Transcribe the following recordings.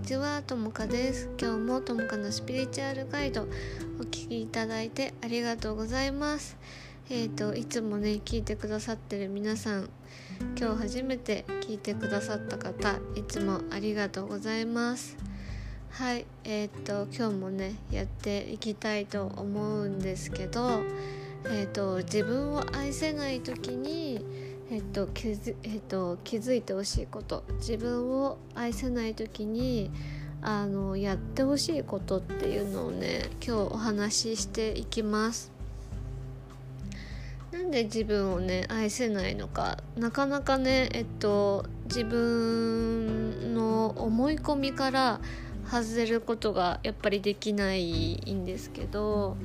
にちはともかです。今日もともかのスピリチュアルガイドお聞きいただいてありがとうございます。えっ、ー、といつもね聞いてくださってる皆さん今日初めて聞いてくださった方いつもありがとうございます。はいえっ、ー、と今日もねやっていきたいと思うんですけどえっ、ー、と自分を愛せない時にえっと気づえっと、気づいてほしいこと。自分を愛せない時にあのやってほしいことっていうのをね今日お話ししていきます。なんで自分をね愛せないのか。なかなかねえっと自分の思い込みから外れることがやっぱりできないんですけど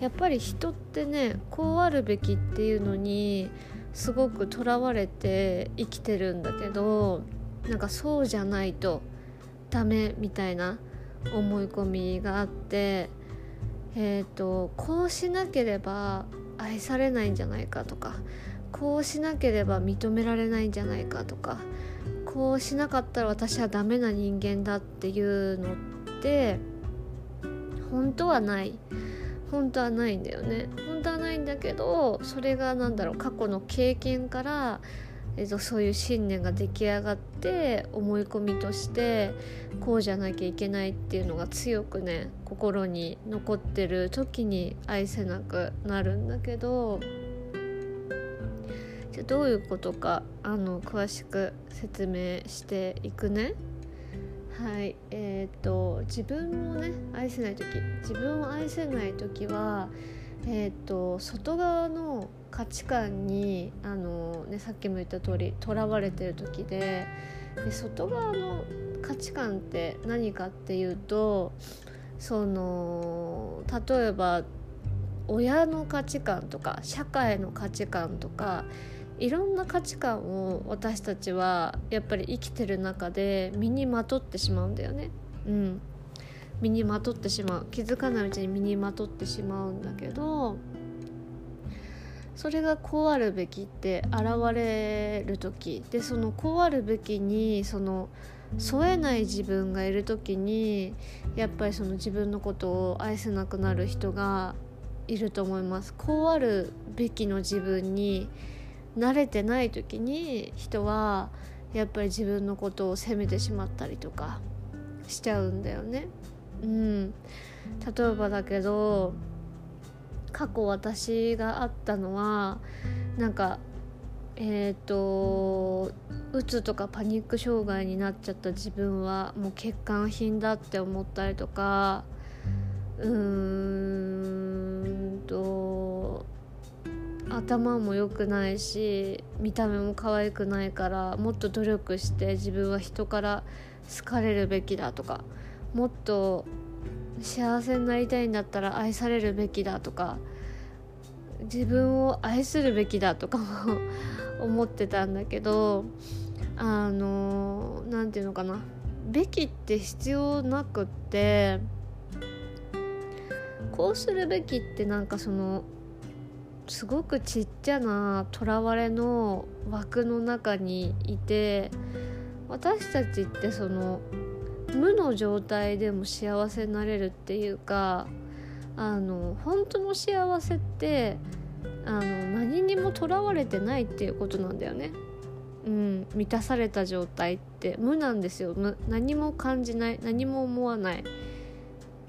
やっぱり人ってねこうあるべきっていうのにすごくとらわれて生きてるんだけどなんかそうじゃないとダメみたいな思い込みがあってえーと、こうしなければ愛されないんじゃないかとかこうしなければ認められないんじゃないかとかこうしなかったら私はダメな人間だっていうのって本当はない。本当はないんだよね本当はないんだけどそれが何だろう過去の経験から、えっと、そういう信念が出来上がって思い込みとしてこうじゃなきゃいけないっていうのが強くね心に残ってる時に愛せなくなるんだけどじゃどういうことかあの詳しく説明していくね。はいえーと、自分をね愛せない時自分を愛せない時は、えーと、外側の価値観にあの、ね、さっきも言った通りとらわれてる時でで外側の価値観って何かっていうとその例えば親の価値観とか社会の価値観とかいろんな価値観を私たちはやっぱり生きてる中で身にまとってしまうんだよね。うん身にまとってしまう気づかないうちに身にまとってしまうんだけどそれがこうあるべきって現れる時でそのこうあるべきにその添えない自分がいる時にやっぱりその自分のことを愛せなくなる人がいると思います。こうあるべきの自分に慣れてない時に人はやっぱり自分のことを責めてしまったりとかしちゃうんだよね。うん、例えばだけど過去私があったのはなんかえっ、ー、とうつとかパニック障害になっちゃった自分はもう欠陥品だって思ったりとかうーんと頭も良くないし見た目も可愛くないからもっと努力して自分は人から好かれるべきだとかもっと幸せになりたいんだったら愛されるべきだとか自分を愛するべきだとかも 思ってたんだけどあの何て言うのかなべきって必要なくってこうするべきってなんかそのすごくちっちゃなとらわれの枠の中にいて私たちってその無の状態でも幸せになれるっていうかあの本当の幸せってあの何にもとらわれてないっていうことなんだよね。うん、満たされた状態って。無なんですよ。何も感じない何も思わない。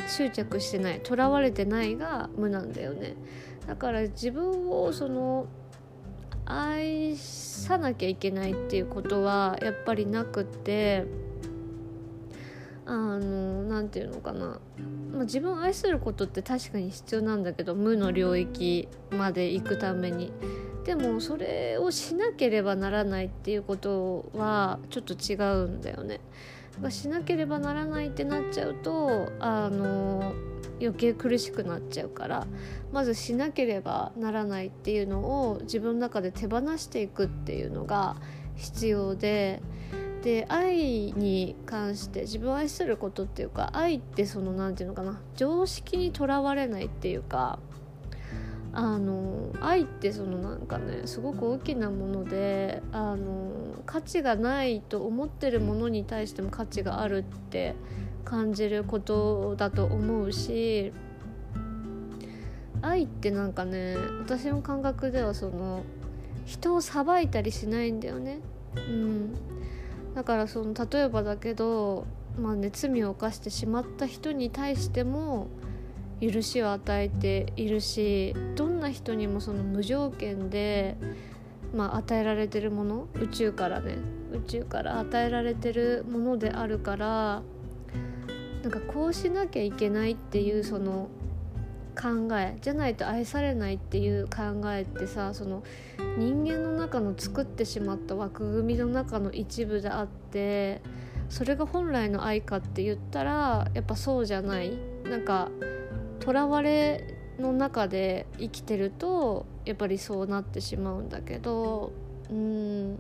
執着してないとらわれてないが無なんだよね。だから自分をその愛さなきゃいけないっていうことはやっぱりなくってあの何て言うのかな、まあ、自分を愛することって確かに必要なんだけど無の領域まで行くためにでもそれをしなければならないっていうことはちょっと違うんだよね。しなければならないってなっちゃうとあの余計苦しくなっちゃうからまずしなければならないっていうのを自分の中で手放していくっていうのが必要でで愛に関して自分を愛することっていうか愛ってその何て言うのかな常識にとらわれないっていうかあの愛ってそのなんかねすごく大きなものであの価値がないと思ってるものに対しても価値があるって感じることだと思うし愛ってなんかね私の感覚ではその人を裁いたりしないんだよね。うん、だからその例えばだけど、まあね、罪を犯してしまった人に対しても許しを与えているしどんな人にもその無条件で、まあ、与えられてるもの宇宙からね宇宙から与えられてるものであるからなんかこうしなきゃいけないっていうその考えじゃないと愛されないっていう考えってさその人間の中の作ってしまった枠組みの中の一部であってそれが本来の愛かって言ったらやっぱそうじゃない。なんかとらわれの中で生きてるとやっぱりそうなってしまうんだけどうん。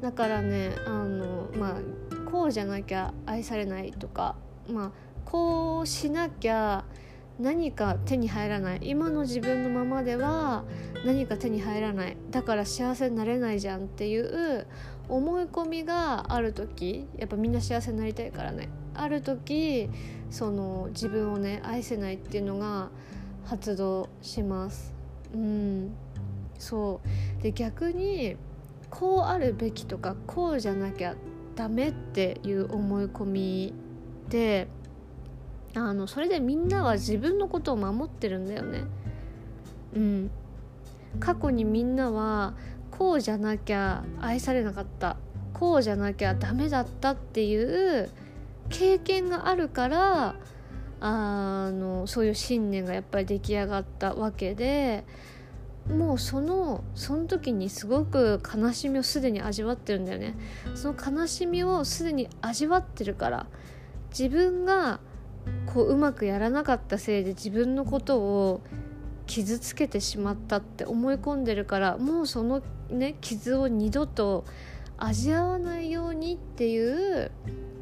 だからねあのまあこうじゃなきゃ愛されないとかまあこうしなきゃ何か手に入らない。今の自分のままでは何か手に入らない。だから幸せになれないじゃんっていう思い込みがある時やっぱみんな幸せになりたいからね。ある時その自分をね愛せないっていうのが発動します。うん。そう。で逆にこうあるべきとかこうじゃなきゃダメっていう思い込みであのそれでみんなは自分のことを守ってるんだよね。うん。過去にみんなはこうじゃなきゃ愛されなかった。こうじゃなきゃダメだったっていう経験があるからあのそういう信念がやっぱり出来上がったわけでもうそのその時にすごく悲しみをすでに味わってるんだよね。その悲しみをすでに味わってるから自分がこううまくやらなかったせいで自分のことを傷つけてしまったって思い込んでるからもうそのね傷を二度と味わわないようにっていう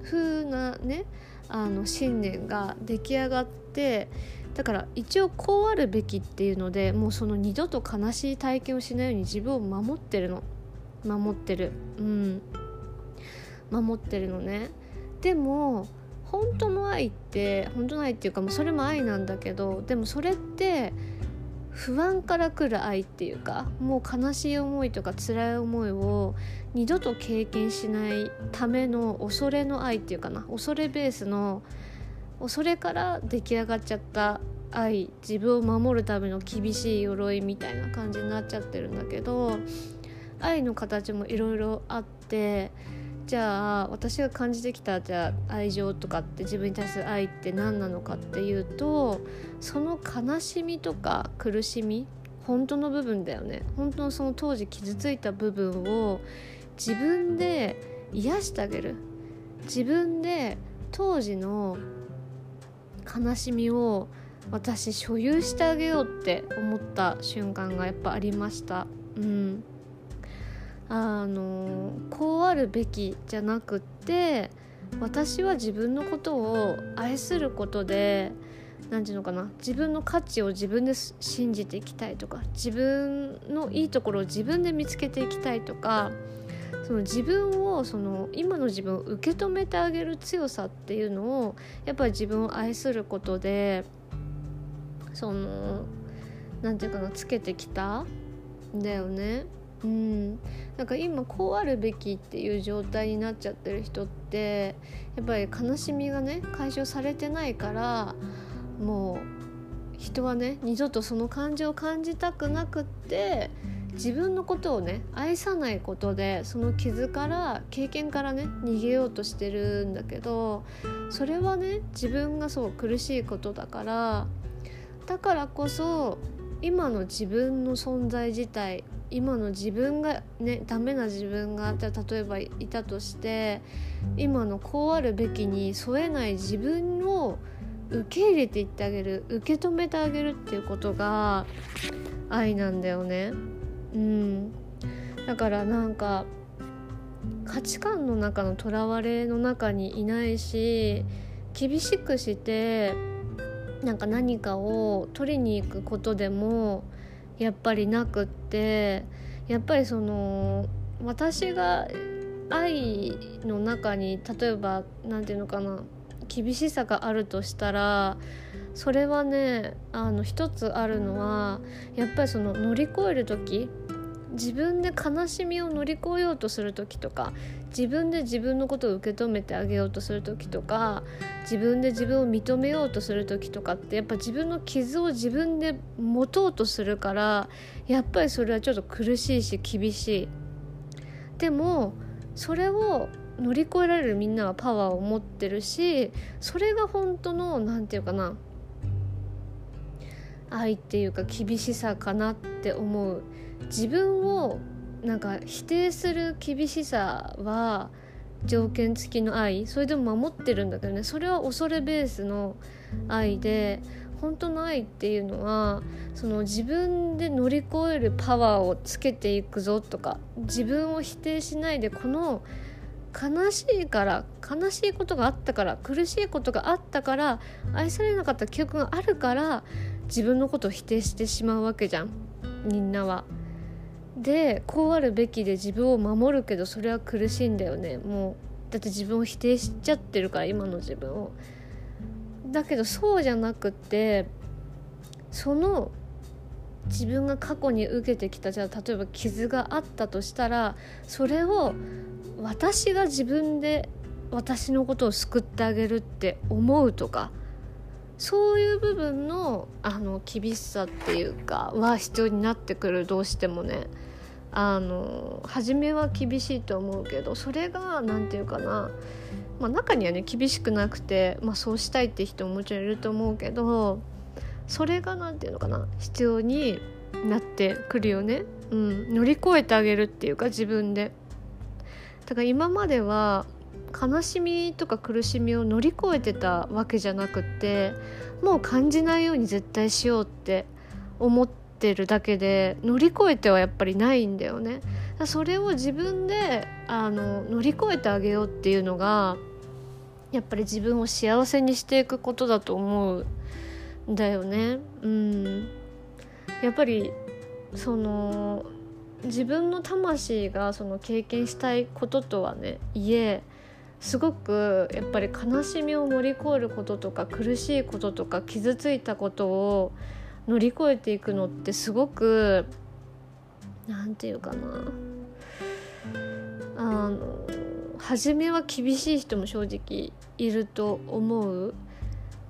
風なねあの信念が出来上がってだから一応こうあるべきっていうのでもうその二度と悲しい体験をしないように自分を守ってるの。守ってる。うん。守ってるのね。でも本当の愛って本当の愛っていうかもうそれも愛なんだけどでもそれって不安から来る愛っていうかもう悲しい思いとか辛い思いを二度と経験しないための恐れの愛っていうかな恐れベースの恐れから出来上がっちゃった愛自分を守るための厳しい鎧みたいな感じになっちゃってるんだけど愛の形もいろいろあってじゃあ私が感じてきたじゃあ愛情とかって自分に対する愛って何なのかっていうとその悲しみとか苦しみ本当の部分だよね。本当のその当時傷ついた部分を自分で癒してあげる。自分で当時の悲しみを私所有してあげようって思った瞬間がやっぱありました。うん。あのこうあるべきじゃなくって私は自分のことを愛することで何て言うのかな自分の価値を自分で信じていきたいとか自分のいいところを自分で見つけていきたいとかその自分をその今の自分を受け止めてあげる強さっていうのをやっぱり自分を愛することでその何て言うかなつけてきたんだよね。うん、なんか今こうあるべきっていう状態になっちゃってる人ってやっぱり悲しみがね解消されてないからもう人はね二度とその感情を感じたくなくって自分のことをね愛さないことでその傷から経験からね逃げようとしてるんだけどそれはね自分がそう苦しいことだからだからこそ今の自分の存在自体今の自分がねダメな自分が例えばいたとして今のこうあるべきに添えない自分を受け入れていってあげる受け止めてあげるっていうことが愛なんだよね。うん、だからなんか価値観の中のとらわれの中にいないし厳しくしてなんか何かを取りに行くことでもやっぱりなくってやっぱりその私が愛の中に例えば何て言うのかな厳しさがあるとしたらそれはねあの一つあるのはやっぱりその乗り越える時自分で悲しみを乗り越えようとする時とか自分で自分のことを受け止めてあげようとする時とか自分で自分を認めようとする時とかってやっぱ自分の傷を自分で持とうとするからやっぱりそれはちょっと苦しいし厳しい。でもそれを乗り越えられるみんなはパワーを持ってるしそれが本当の何て言うかな愛っていうか厳しさかなって思う自分をなんか否定する厳しさは条件付きの愛それでも守ってるんだけどねそれは恐れベースの愛で本当の愛っていうのはその自分で乗り越えるパワーをつけていくぞとか自分を否定しないでこの悲しいから悲しいことがあったから苦しいことがあったから愛されなかった記憶があるから自分のことを否定してしまうわけじゃんみんなは。でこうあるべきで自分を守るけどそれは苦しいんだよねもうだって自分を否定しちゃってるから今の自分を。だけどそうじゃなくってその自分が過去に受けてきたじゃあ例えば傷があったとしたらそれを私が自分で私のことを救ってあげるって思うとかそういう部分のあの厳しさっていうかは必要になってくるどうしてもね。あの初めは厳しいと思うけどそれが何て言うかな、まあ、中にはね厳しくなくて、まあ、そうしたいって人ももちろんいると思うけどそれが何て言うのかな。必要になってくるよね、うん、乗り越えてあげるっていうか自分で。だから今までは悲しみとか苦しみを乗り越えてたわけじゃなくてもう感じないように絶対しようって思ってるだけで乗り越えてはやっぱりないんだよね。それを自分であの乗り越えてあげようっていうのがやっぱり自分を幸せにしていくことだと思うんだよね。うん、やっぱりその自分の魂がその経験したいこととはねいえすごくやっぱり悲しみを乗り越えることとか苦しいこととか傷ついたことを乗り越えていくのってすごく何て言うかなあの初めは厳しい人も正直いると思う。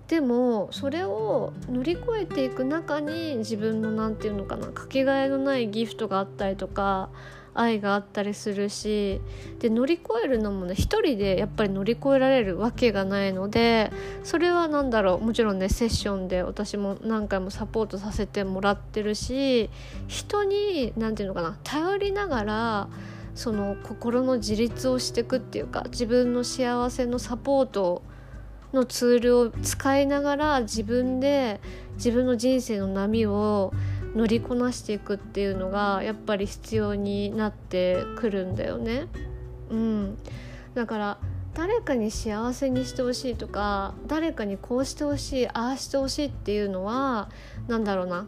でもそれを乗り越えていく中に自分の何て言うのかなかけがえのないギフトがあったりとか愛があったりするしで乗り越えるのもね一人でやっぱり乗り越えられるわけがないのでそれは何だろうもちろんねセッションで私も何回もサポートさせてもらってるし人に何て言うのかな頼りながらその心の自立をしていくっていうか自分の幸せのサポートのツールを使いながら自分で自分の人生の波を乗りこなしていくっていうのがやっぱり必要になってくるんだよね。うん、だから誰かに幸せにしてほしいとか誰かにこうしてほしいああしてほしいっていうのは何だろうな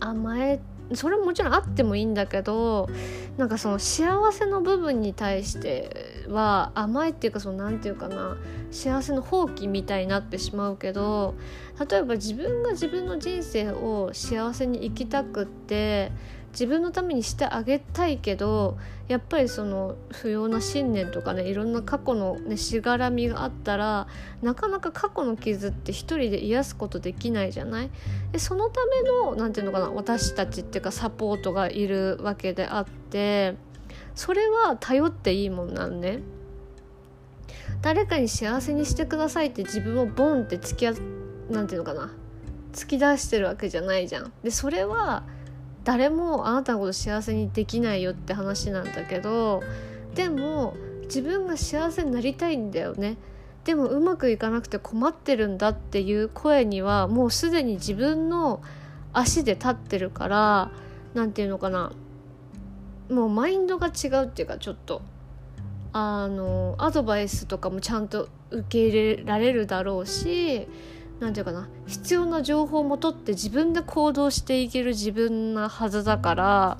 甘えそれももちろんあってもいいんだけどなんかその幸せの部分に対しては甘いっていうかその何て言うかな幸せの放棄みたいになってしまうけど例えば自分が自分の人生を幸せに生きたくって自分のためにしてあげたいけどやっぱりその不要な信念とかねいろんな過去の、ね、しがらみがあったらなかなか過去の傷って一人で癒すことできないじゃない？でそのための何て言うのかな私たちっていうかサポートがいるわけであってそれは頼っていいもんなんね。誰かに幸せにしてくださいって自分をボンって突きなんていうのかな。突き出してるわけじゃないじゃん。でそれは誰もあなたのこと幸せにできないよって話なんだけどでも自分が幸せになりたいんだよね。でもうまくいかなくて困ってるんだっていう声にはもうすでに自分の足で立ってるから何て言うのかな。もうマインドが違うっていうかちょっと。あのアドバイスとかもちゃんと受け入れられるだろうし何て言うかな必要な情報も取って自分で行動していける自分なはずだから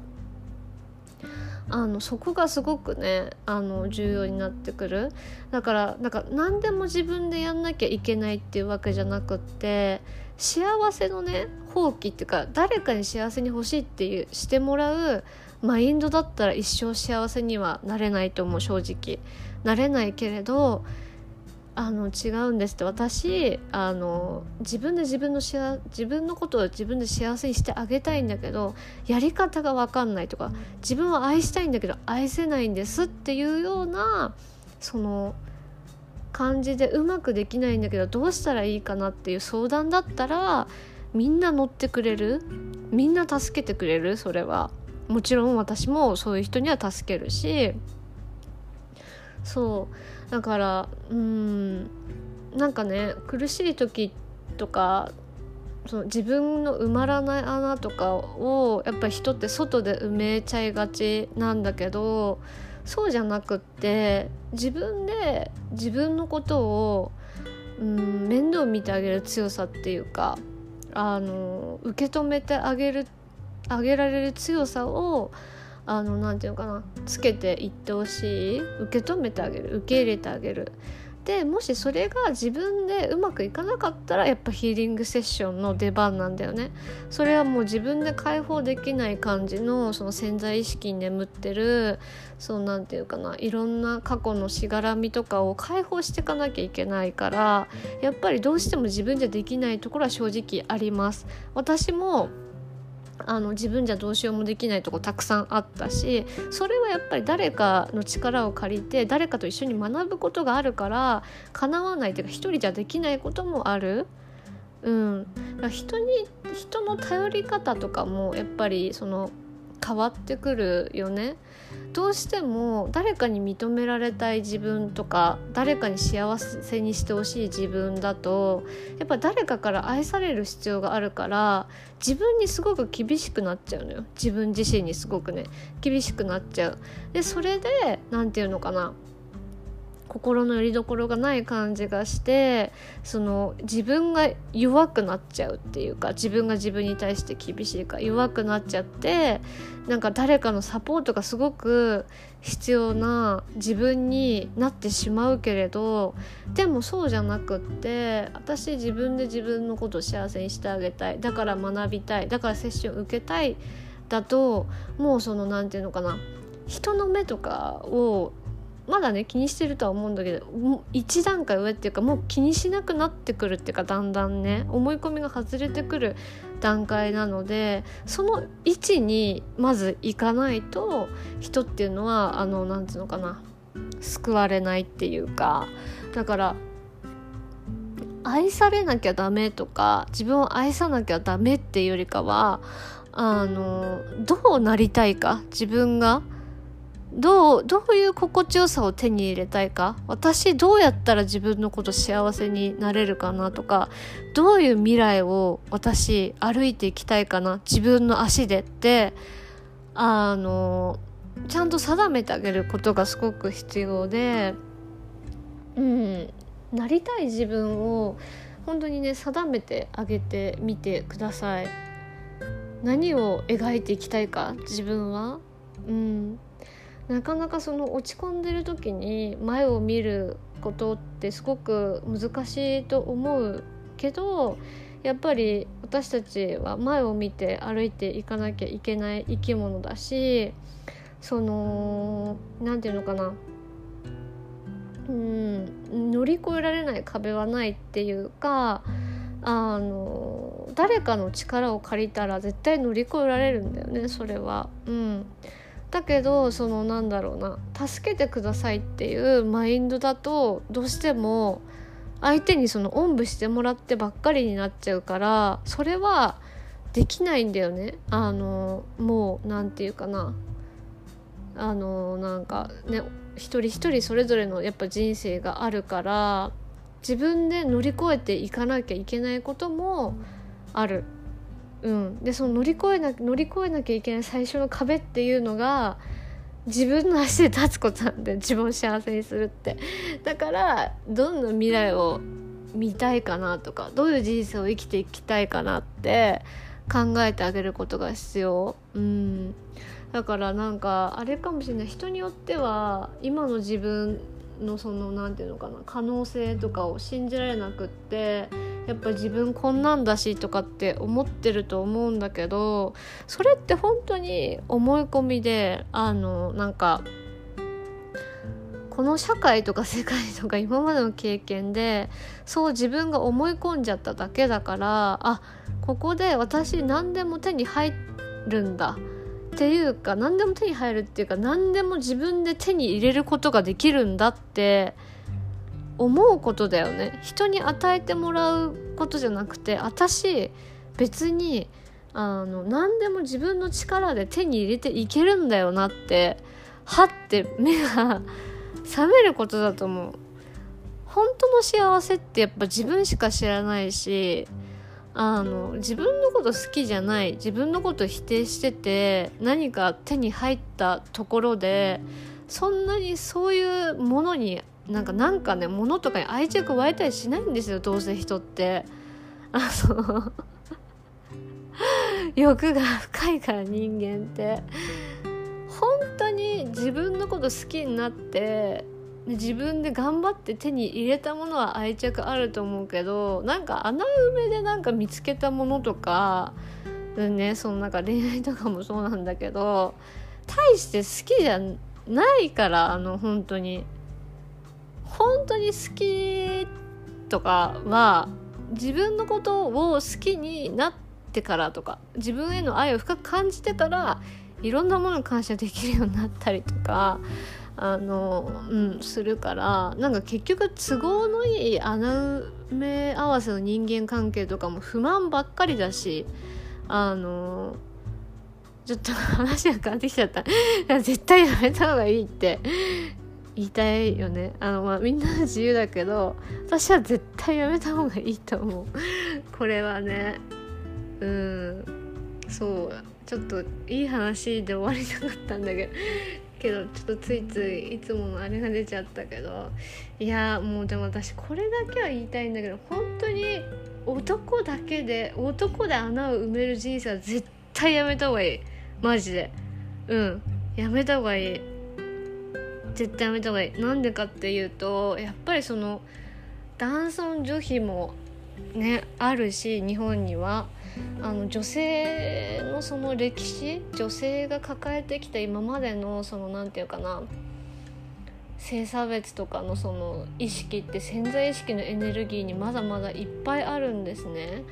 あのそこがすごくねあの重要になってくる。だからなんか何でも自分でやんなきゃいけないっていうわけじゃなくって幸せのね放棄っていうか誰かに幸せに欲しいっていうしてもらうマインドだったら一生幸せにはなれないと思う正直。なれないけれどあの違うんですって。私あの自分で自分の自分のことを自分で幸せにしてあげたいんだけどやり方が分かんないとか自分は愛したいんだけど愛せないんですっていうようなその感じでうまくできないんだけどどうしたらいいかなっていう相談だったらみんな乗ってくれるみんな助けてくれるそれは。もちろん私もそういう人には助けるし。そう。だからうんなんかね苦しい時とかその自分の埋まらない穴とかをやっぱ人って外で埋めちゃいがちなんだけどそうじゃなくって自分で自分のことをうん面倒見てあげる強さっていうかあの受け止めてあげるあげられる強さをあのなんていうかな。つけていってほしい。受け止めてあげる。受け入れてあげる。でもしそれが自分でうまくいかなかったらやっぱヒーリングセッションの出番なんだよね。それはもう自分で解放できない感じのその潜在意識に眠ってるそうなんていうかな。いろんな過去のしがらみとかを解放していかなきゃいけないからやっぱりどうしても自分じゃできないところは正直あります。私もあの自分じゃどうしようもできないとこたくさんあったしそれはやっぱり誰かの力を借りて誰かと一緒に学ぶことがあるから叶わないというか一人じゃできないこともある。うん、人に人の頼り方とかもやっぱりその変わってくるよね。どうしても誰かに認められたい自分とか誰かに幸せにしてほしい自分だとやっぱ誰かから愛される必要があるから自分にすごく厳しくなっちゃうのよ自分自身にすごくね厳しくなっちゃう。でそれで何て言うのかな心の拠り所がない感じがしてその自分が弱くなっちゃうっていうか自分が自分に対して厳しいか弱くなっちゃってなんか誰かのサポートがすごく必要な自分になってしまうけれどでもそうじゃなくって私自分で自分のことを幸せにしてあげたい。だから学びたい。だからセッション受けたい。だともうその何て言うのかな。人の目とかをまだね気にしてるとは思うんだけどもう一段階上っていうかもう気にしなくなってくるっていうかだんだんね思い込みが外れてくる段階なのでその位置にまず行かないと人っていうのはあのなんつうのかな救われないっていうかだから愛されなきゃダメとか自分を愛さなきゃダメっていうよりかはあのどうなりたいか自分がどうどういう心地よさを手に入れたいか？私どうやったら自分のこと幸せになれるかなとか？どういう未来を私歩いていきたいかな？自分の足でってあのちゃんと定めてあげることがすごく必要でうんなりたい自分を本当にね定めてあげてみてください。何を描いていきたいか？自分は？うん。なかなかその落ち込んでる時に前を見ることってすごく難しいと思うけどやっぱり私たちは前を見て歩いていかなきゃいけない生き物だしその何て言うのかなうん乗り越えられない壁はないっていうかあの誰かの力を借りたら絶対乗り越えられるんだよねそれは。うんだけどそのなんだろうな助けてくださいっていうマインドだとどうしても相手にそのおんぶしてもらってばっかりになっちゃうからそれはできないんだよね。あのもう何て言うかな。あのなんかね一人一人それぞれのやっぱ人生があるから自分で乗り越えていかなきゃいけないこともある。うん、でその乗り越えな乗り越えなきゃいけない最初の壁っていうのが自分の足で立つことなんで 自分を幸せにするって。だからどんどん未来をみたいかなとかどういう人生を生きていきたいかなって考えてあげることが必要。うん。だからなんかあれかもしれない。人によっては今の自分のその何て言うのかな可能性とかを信じられなくってやっぱ自分こんなんだしとかって思ってると思うんだけどそれって本当に思い込みであのなんかこの社会とか世界とか今までの経験でそう自分が思い込んじゃっただけだからあここで私何でも手に入るんだっていうか何でも手に入るっていうか何でも自分で手に入れることができるんだって思うことだよね。人に与えてもらうことじゃなくて私別にあの何でも自分の力で手に入れていけるんだよなってはって目が覚めることだと思う。本当の幸せってやっぱ自分しか知らないしあの自分のこと好きじゃない自分のこと否定してて何か手に入ったところでそんなにそういうものになんかなんかね物とかに愛着湧いたりしないんですよどうせ人って。あの 欲が深いから人間って。本当に自分のこと好きになって自分で頑張って手に入れたものは愛着あると思うけどなんか穴埋めでなんか見つけたものとかねそのなんか恋愛とかもそうなんだけど大して好きじゃないからあの本当に。本当に好きとかは自分のことを好きになってからとか自分への愛を深く感じてからいろんなものに感謝できるようになったりとかあの、うん、するからなんか結局都合のいい穴埋め合わせの人間関係とかも不満ばっかりだしあのちょっと話が変わってきちゃった。絶対やめた方がいいって。言いたいよね。あの、まあ、みんな自由だけど私は絶対やめた方がいいと思う。これはね。うん。そう。ちょっといい話で終わりたかったんだけど。けどちょっとついついいつものあれが出ちゃったけど。いやもうでも私これだけは言いたいんだけど本当に男だけで男で穴を埋める人生は絶対やめた方がいい。マジで。うん。やめた方がいい。絶対やめた方がいいなんでかっていうとやっぱりその男尊女卑もねあるし日本にはあの女性のその歴史女性が抱えてきた今までのその何て言うかな性差別とかのその意識って潜在意識のエネルギーにまだまだいっぱいあるんですね。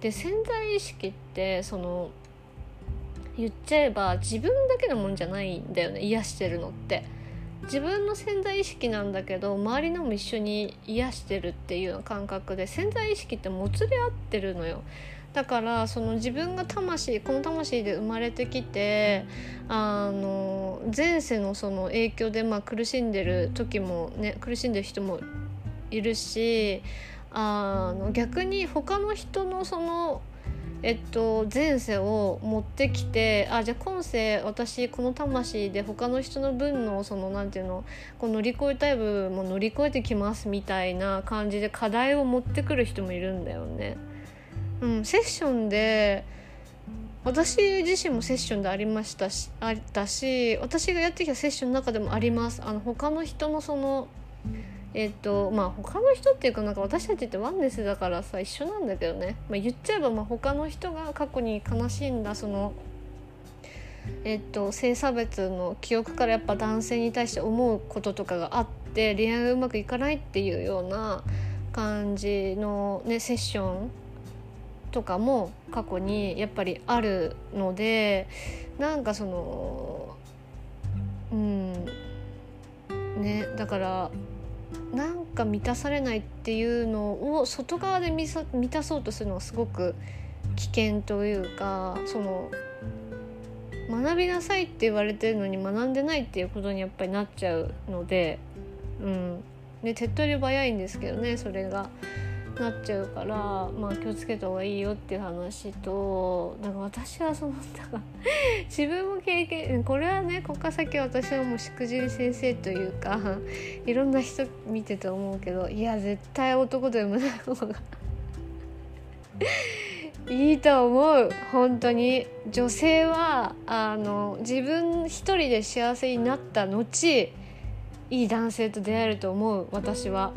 で潜在意識ってその言っちゃえば自分だけのもんじゃないんだよね癒してるのって。自分の潜在意識なんだけど周りのも一緒に癒してるっていう感覚で潜在意識ってもつれ合ってるのよ。だからその自分が魂この魂で生まれてきてあの前世のその影響でまあ苦しんでる時もね苦しんでる人もいるしあの逆に他の人のそのえっと、前世を持ってきてあじゃあ今世私この魂で他の人の分のその何て言うのこう乗り越えたい部分も乗り越えてきますみたいな感じで課題を持ってくる人もいるんだよね。うん、セッションで私自身もセッションでありましたしあったし私がやってきたセッションの中でもありますあの他の人のそのえっ、とまあ他の人っていうかなんか私たちってワンネスだからさ一緒なんだけどね、まあ、言っちゃえばまあ他の人が過去に悲しんだそのえっと、性差別の記憶からやっぱ男性に対して思うこととかがあって恋愛がうまくいかないっていうような感じの、ね、セッションとかも過去にやっぱりあるのでなんかそのうんねだからなんか満たされないっていうのを外側で満たそうとするのはすごく危険というかその学びなさいって言われてるのに学んでないっていうことにやっぱりなっちゃうので、うん、で手っ取り早いんですけどねそれが。なっちゃうからまあ気をつけた方がいいよっていう話となんか私はその 自分も経験これはねここから先私はもうしくじり先生というかいろんな人見てて思うけどいや絶対男で産むない方がいいと思う。本当に。女性はあの自分一人で幸せになった後いい男性と出会えると思う私は。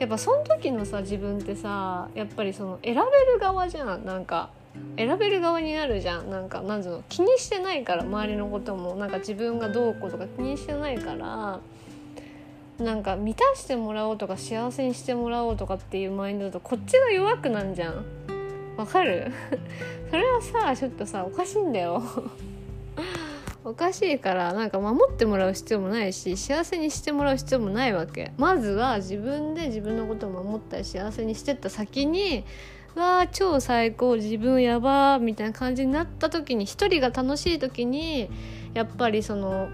やっぱその時のさ自分ってさやっぱりその選べる側じゃん。なんか選べる側になるじゃん。なんかなんうの気にしてないから周りのことも。なんか自分がどうこうとか気にしてないからなんか満たしてもらおうとか幸せにしてもらおうとかっていうマインドだとこっちが弱くなんじゃん。わかる？それはさちょっとさおかしいんだよ。おかしいからなんか守ってもらう必要もないし幸せにしてもらう必要もないわけ。まずは自分で自分のことを守ったり幸せにしてった先にわあ超最高自分やばみたいな感じになった時に一人が楽しい時にやっぱりその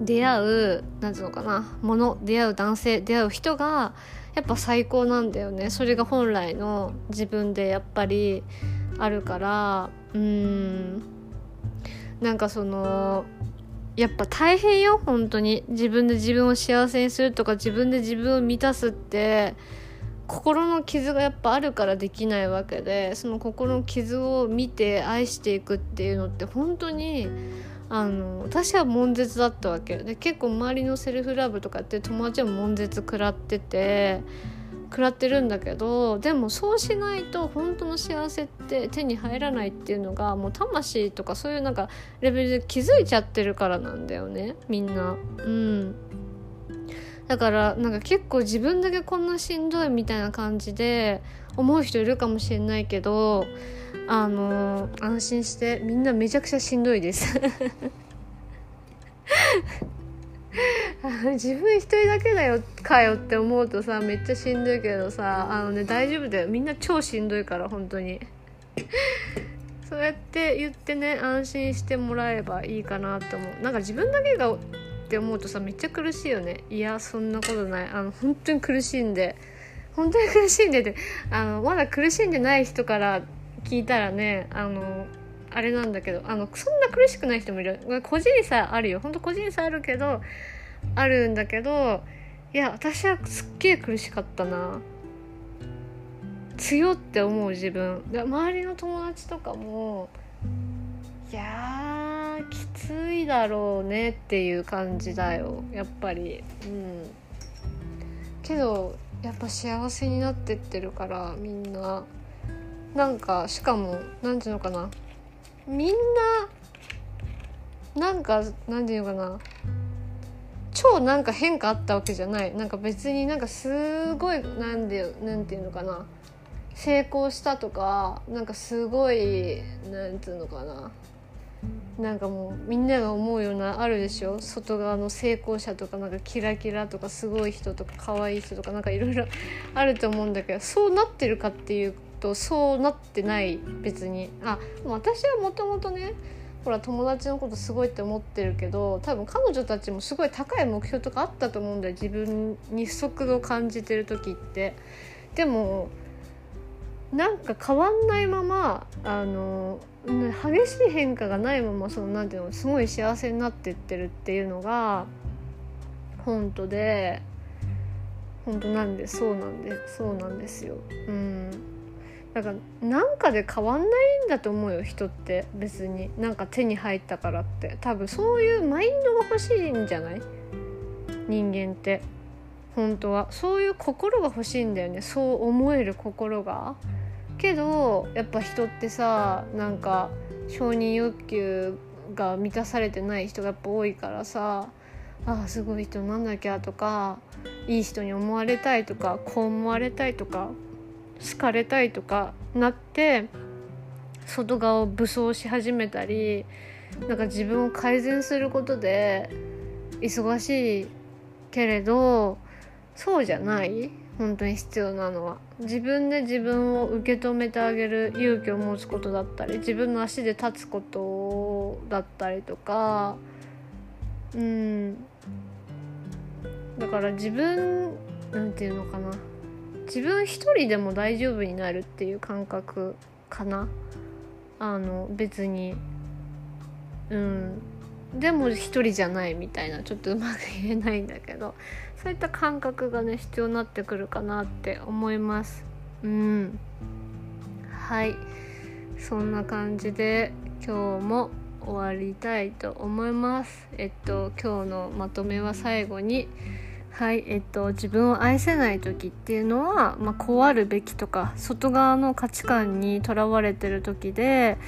出会う何て言うのかなもの出会う男性出会う人がやっぱ最高なんだよね。それが本来の自分でやっぱりあるからうん。なんかそのやっぱ大変よ本当に。自分で自分を幸せにするとか自分で自分を満たすって心の傷がやっぱあるからできないわけでその心の傷を見て愛していくっていうのって本当にあの私は悶絶だったわけ。で結構周りのセルフラブとかって友達は悶絶食らってて食らってるんだけどでもそうしないと本当の幸せって手に入らないっていうのがもう魂とかそういうなんかレベルで気づいちゃってるからなんだよねみんな。うんだからなんか結構自分だけこんなしんどいみたいな感じで思う人いるかもしれないけどあの安心してみんなめちゃくちゃしんどいです 自分一人だけだよかよって思うとさめっちゃしんどいけどさあのね大丈夫だよ。みんな超しんどいから本当に。そうやって言ってね安心してもらえばいいかなって思う。なんか自分だけがって思うとさめっちゃ苦しいよね。いやそんなことない。あの本当に苦しんで。本当に苦しんでてあのまだ苦しんでない人から聞いたらねあのあれなんだけどあのそんな苦しくない人もいる。個人差あるよ。ほんと個人差あるけどあるんだけどいや私はすっげえ苦しかったな。強って思う自分。周りの友達とかもいやきついだろうねっていう感じだよ。やっぱり。うん。けどやっぱ幸せになってってるからみんな。なんかしかも何て言うのかな。みんななんか何て言うかな。超なんか変化あったわけじゃない。なんか別になんかすごいなんでなんていうのかな。成功したとかなんかすごいなんていうのかな。なんかもうみんなが思うようなあるでしょ。外側の成功者とかなんかキラキラとかすごい人とか可愛い人とかなんかいろいろあると思うんだけどそうなってるかっていうとそうなってない別に。あ私はもともとねほら友達のことすごいって思ってるけど多分彼女たちもすごい高い目標とかあったと思うんだよ。自分に不足を感じてる時って。でもなんか変わんないままあの激しい変化がないままそのなんていうのすごい幸せになってってるっていうのが本当で本当なんでそうなんでそうなんですよ。うん。だからなんかで変わんないんだと思うよ人って。別に。なんか手に入ったからって。多分そういうマインドが欲しいんじゃない？人間って。本当は。そういう心が欲しいんだよね。そう思える心が。けどやっぱ人ってさなんか承認欲求が満たされてない人がやっぱ多いからさああすごい人なんなきゃとかいい人に思われたいとかこう思われたいとか好かれたいとかなって外側を武装し始めたりなんか自分を改善することで忙しいけれどそうじゃない本当に必要なのは。自分で自分を受け止めてあげる勇気を持つことだったり自分の足で立つことだったりとかうん。だから自分なんていうのかな。自分一人でも大丈夫になるっていう感覚かな。あの別に。うん。でも一人じゃないみたいなちょっとうまく言えないんだけど。そういった感覚がね必要になってくるかなって思います。うん。はい。そんな感じで今日も終わりたいと思います。えっと今日のまとめは最後にはいえっと自分を愛せない時っていうのは、まあ、こうあるべきとか外側の価値観にとらわれてる時で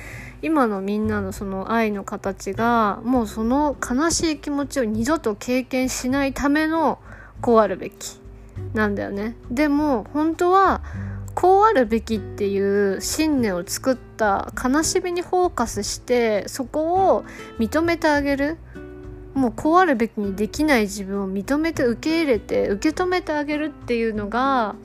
今のみんなのその愛の形がもうその悲しい気持ちを二度と経験しないためのこうあるべきなんだよね。でも本当はこうあるべきっていう信念を作った悲しみにフォーカスしてそこを認めてあげる。もうこうあるべきにできない自分を認めて受け入れて受け止めてあげるっていうのが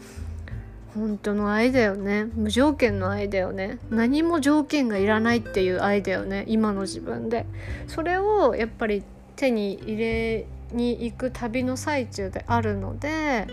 本当の愛だよね。無条件の愛だよね。何も条件がいらないっていう愛だよね。今の自分で。それをやっぱり手に入れに行く旅の最中であるので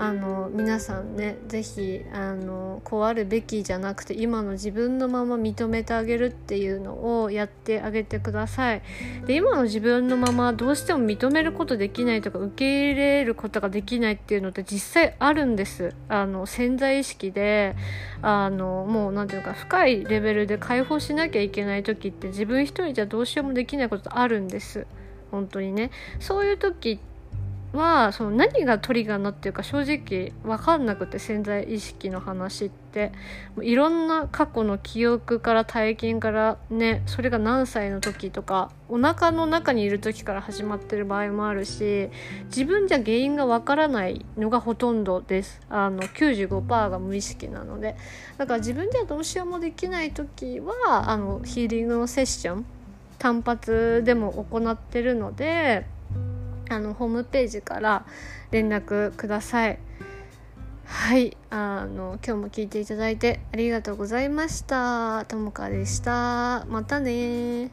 あの皆さんね是非あのこうあるべきじゃなくて今の自分のまま認めてあげるっていうのをやってあげてください。で今の自分のままどうしても認めることできないとか受け入れることができないっていうのって実際あるんです。あの潜在意識であのもう何て言うか深いレベルで解放しなきゃいけない時って自分一人じゃどうしようもできないことあるんです。本当にね。そういう時ってはその何がトリガーになってるか正直分かんなくて潜在意識の話って。いろんな過去の記憶から体験からねそれが何歳の時とかお腹の中にいる時から始まってる場合もあるし自分じゃ原因が分からないのがほとんどです。あの95%が無意識なので。だから自分ではどうしようもできない時はあのヒーリングのセッション単発でも行ってるのであのホームページから連絡ください。はいあの今日も聞いていただいてありがとうございました。ともかでした。またね